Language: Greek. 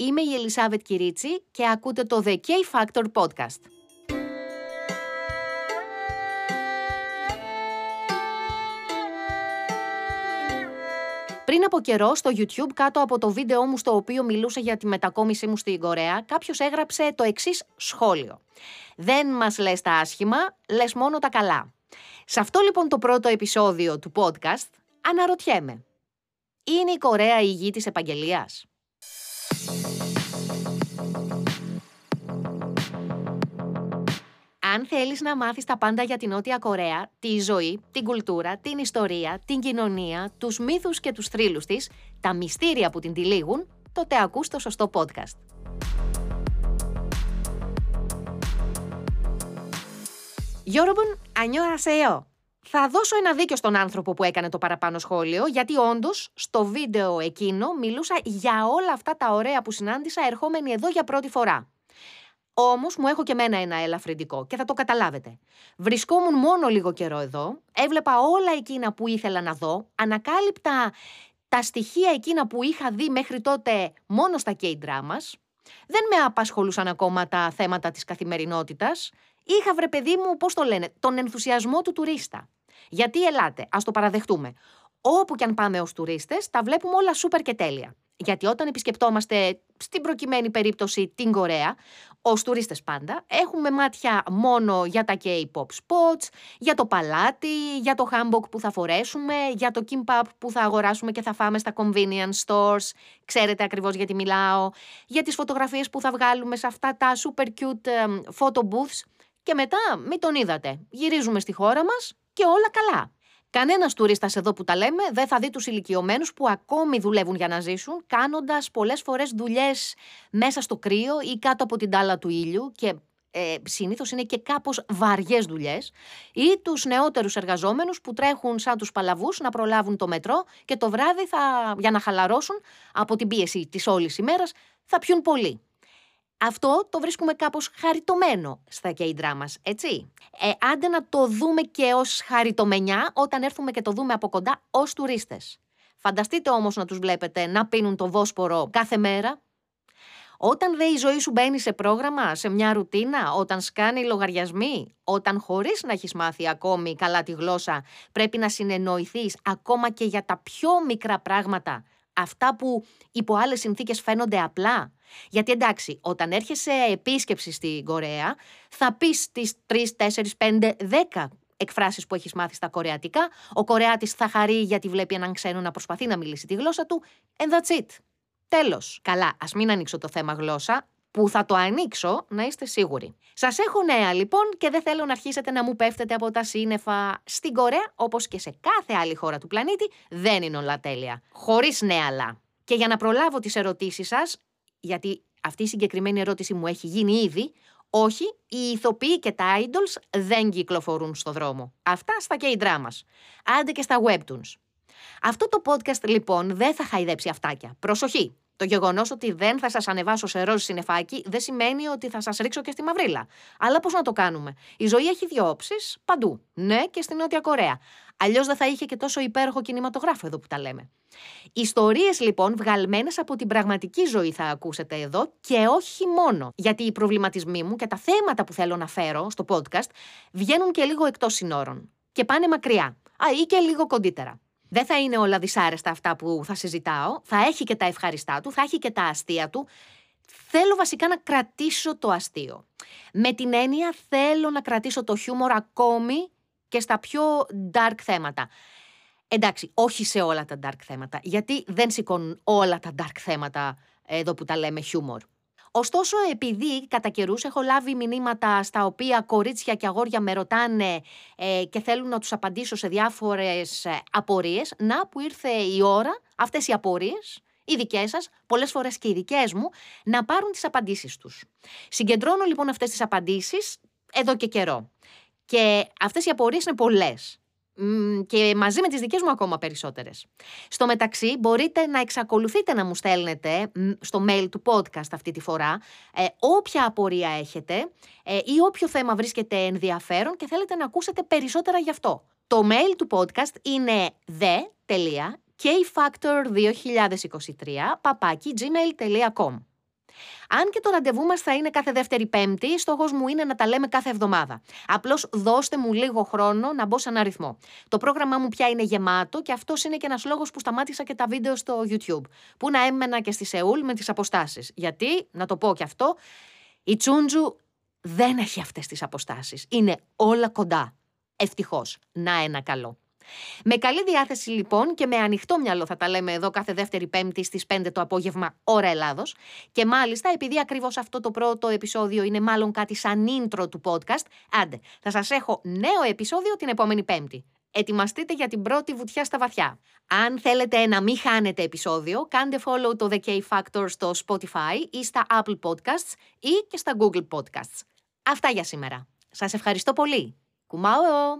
Είμαι η Ελισάβετ Κυρίτσι και ακούτε το The K-Factor Podcast. Πριν από καιρό στο YouTube, κάτω από το βίντεο μου στο οποίο μιλούσα για τη μετακόμιση μου στην Κορέα, κάποιος έγραψε το εξής σχόλιο. Δεν μας λες τα άσχημα, λες μόνο τα καλά. Σε αυτό λοιπόν το πρώτο επεισόδιο του podcast, αναρωτιέμαι. Είναι η Κορέα η γη της επαγγελίας; Αν θέλεις να μάθεις τα πάντα για την Νότια Κορέα, τη ζωή, την κουλτούρα, την ιστορία, την κοινωνία, τους μύθους και τους θρύλους της, τα μυστήρια που την τυλίγουν, τότε ακούς το σωστό podcast. Γιώργον. Θα δώσω ένα δίκιο στον άνθρωπο που έκανε το παραπάνω σχόλιο, γιατί όντως στο βίντεο εκείνο μιλούσα για όλα αυτά τα ωραία που συνάντησα ερχόμενη εδώ για πρώτη φορά. Όμως μου έχω και μένα ένα ελαφρυντικό και θα το καταλάβετε. Βρισκόμουν μόνο λίγο καιρό εδώ, έβλεπα όλα εκείνα που ήθελα να δω, ανακάλυπτα τα στοιχεία εκείνα που είχα δει μέχρι τότε μόνο στα K-dramas. Δεν με απασχολούσαν ακόμα τα θέματα της καθημερινότητας. Είχα βρε παιδί μου, πώς το λένε, τον ενθουσιασμό του τουρίστα. Γιατί ελάτε, ας το παραδεχτούμε. Όπου και αν πάμε ως τουρίστες, τα βλέπουμε όλα σούπερ και τέλεια. Γιατί όταν επισκεπτόμαστε, στην προκειμένη περίπτωση, την Κορέα, ως τουρίστες πάντα, έχουμε μάτια μόνο για τα K-pop spots, για το παλάτι, για το hanbok που θα φορέσουμε, για το kimbap που θα αγοράσουμε και θα φάμε στα convenience stores. Ξέρετε ακριβώς γιατί μιλάω. Για τις φωτογραφίες που θα βγάλουμε σε αυτά τα super cute photo booths. Και μετά, μην τον είδατε. Γυρίζουμε στη χώρα μας και όλα καλά. Κανένας τουρίστας εδώ που τα λέμε δεν θα δει τους ηλικιωμένους που ακόμη δουλεύουν για να ζήσουν, κάνοντας πολλές φορές δουλειές μέσα στο κρύο ή κάτω από την τάλα του ήλιου και ε, συνήθως είναι και κάπως βαριές δουλειές, ή τους νεότερους εργαζόμενους που τρέχουν σαν τους παλαβούς να προλάβουν το μετρό και το βράδυ θα, για να χαλαρώσουν από την πίεση της όλης ημέρας θα πιούν πολύ. Αυτό το βρίσκουμε κάπως χαριτωμένο στα K-dramas, έτσι. Ε, άντε να το δούμε και ως χαριτομενιά όταν έρθουμε και το δούμε από κοντά ως τουρίστες. Φανταστείτε όμως να τους βλέπετε να πίνουν το Βόσπορο κάθε μέρα. Όταν δε η ζωή σου μπαίνει σε πρόγραμμα, σε μια ρουτίνα, όταν σκάνει λογαριασμοί, όταν χωρίς να έχεις μάθει ακόμη καλά τη γλώσσα, πρέπει να συνεννοηθείς ακόμα και για τα πιο μικρά πράγματα, αυτά που υπό άλλες συνθήκες φαίνονται απλά, γιατί εντάξει, όταν έρχεσαι επίσκεψη στην Κορέα, θα πεις τις 3, 4, 5, 10 εκφράσεις που έχεις μάθει στα κορεατικά. Ο Κορεάτης θα χαρεί γιατί βλέπει έναν ξένο να προσπαθεί να μιλήσει τη γλώσσα του. And that's it. Τέλος. Καλά, ας μην ανοίξω το θέμα γλώσσα, που θα το ανοίξω, να είστε σίγουροι. Σας έχω νέα λοιπόν και δεν θέλω να αρχίσετε να μου πέφτετε από τα σύννεφα. Στην Κορέα, όπως και σε κάθε άλλη χώρα του πλανήτη, δεν είναι όλα τέλεια. Χωρίς νέα αλλά. Και για να προλάβω τις ερωτήσεις σας, γιατί αυτή η συγκεκριμένη ερώτηση μου έχει γίνει ήδη, όχι, οι ηθοποιοί και τα idols δεν κυκλοφορούν στο δρόμο. Αυτά στα K-dramas. Άντε και στα webtoons. Αυτό το podcast λοιπόν δεν θα χαϊδέψει αυτάκια. Προσοχή! Το γεγονός ότι δεν θα σας ανεβάσω σε ροζ συνεφάκι δεν σημαίνει ότι θα σας ρίξω και στη μαυρίλα. Αλλά πώς να το κάνουμε; Η ζωή έχει δύο όψεις παντού. Ναι, και στη Νότια Κορέα. Αλλιώς δεν θα είχε και τόσο υπέροχο κινηματογράφο εδώ που τα λέμε. Ιστορίες λοιπόν βγαλμένες από την πραγματική ζωή θα ακούσετε εδώ και όχι μόνο. Γιατί οι προβληματισμοί μου και τα θέματα που θέλω να φέρω στο podcast βγαίνουν και λίγο εκτός συνόρων. Και πάνε μακριά. Α, ή και λίγο κοντύτερα. Δεν θα είναι όλα δυσάρεστα αυτά που θα συζητάω. Θα έχει και τα ευχαριστά του, θα έχει και τα αστεία του. Θέλω βασικά να κρατήσω το αστείο. Με την έννοια θέλω να κρατήσω το χιούμορ ακόμη και στα πιο dark θέματα. Εντάξει, όχι σε όλα τα dark θέματα, γιατί δεν σηκώνουν όλα τα dark θέματα εδώ που τα λέμε χιούμορ. Ωστόσο, επειδή κατά καιρούς έχω λάβει μηνύματα στα οποία κορίτσια και αγόρια με ρωτάνε ε, και θέλουν να τους απαντήσω σε διάφορες ε, απορίες, να που ήρθε η ώρα αυτές οι απορίες οι δικές σας, πολλές φορές και οι δικές μου, να πάρουν τις απαντήσεις τους. Συγκεντρώνω λοιπόν αυτές τις απαντήσεις εδώ και καιρό. Και αυτές οι απορίες είναι πολλές και μαζί με τις δικές μου ακόμα περισσότερες. Στο μεταξύ μπορείτε να εξακολουθείτε να μου στέλνετε στο mail του podcast αυτή τη φορά ε, όποια απορία έχετε ε, ή όποιο θέμα βρίσκεται ενδιαφέρον και θέλετε να ακούσετε περισσότερα γι' αυτό. Το mail του podcast είναι the.kfactor2023 papaki gmail.com Αν και το ραντεβού μας θα είναι κάθε δεύτερη Πέμπτη, στόχος μου είναι να τα λέμε κάθε εβδομάδα. Απλώς δώστε μου λίγο χρόνο να μπω σε ένα ρυθμό. Το πρόγραμμά μου πια είναι γεμάτο και αυτός είναι και ένας λόγος που σταμάτησα και τα βίντεο στο YouTube. Που να έμενα και στη Σεούλ με τις αποστάσεις. Γιατί, να το πω και αυτό, η Τσούντζου δεν έχει αυτές τις αποστάσεις. Είναι όλα κοντά. Ευτυχώς. Να ένα καλό. Με καλή διάθεση λοιπόν και με ανοιχτό μυαλό θα τα λέμε εδώ κάθε δεύτερη Πέμπτη στις 5 το απόγευμα ώρα Ελλάδος και μάλιστα επειδή ακριβώς αυτό το πρώτο επεισόδιο είναι μάλλον κάτι σαν intro του podcast, άντε θα σας έχω νέο επεισόδιο την επόμενη Πέμπτη. Ετοιμαστείτε για την πρώτη βουτιά στα βαθιά. Αν θέλετε να μην χάνετε επεισόδιο, κάντε follow το The K Factor στο Spotify ή στα Apple Podcasts ή και στα Google Podcasts. Αυτά για σήμερα. Σας ευχαριστώ πολύ. Κουμάω!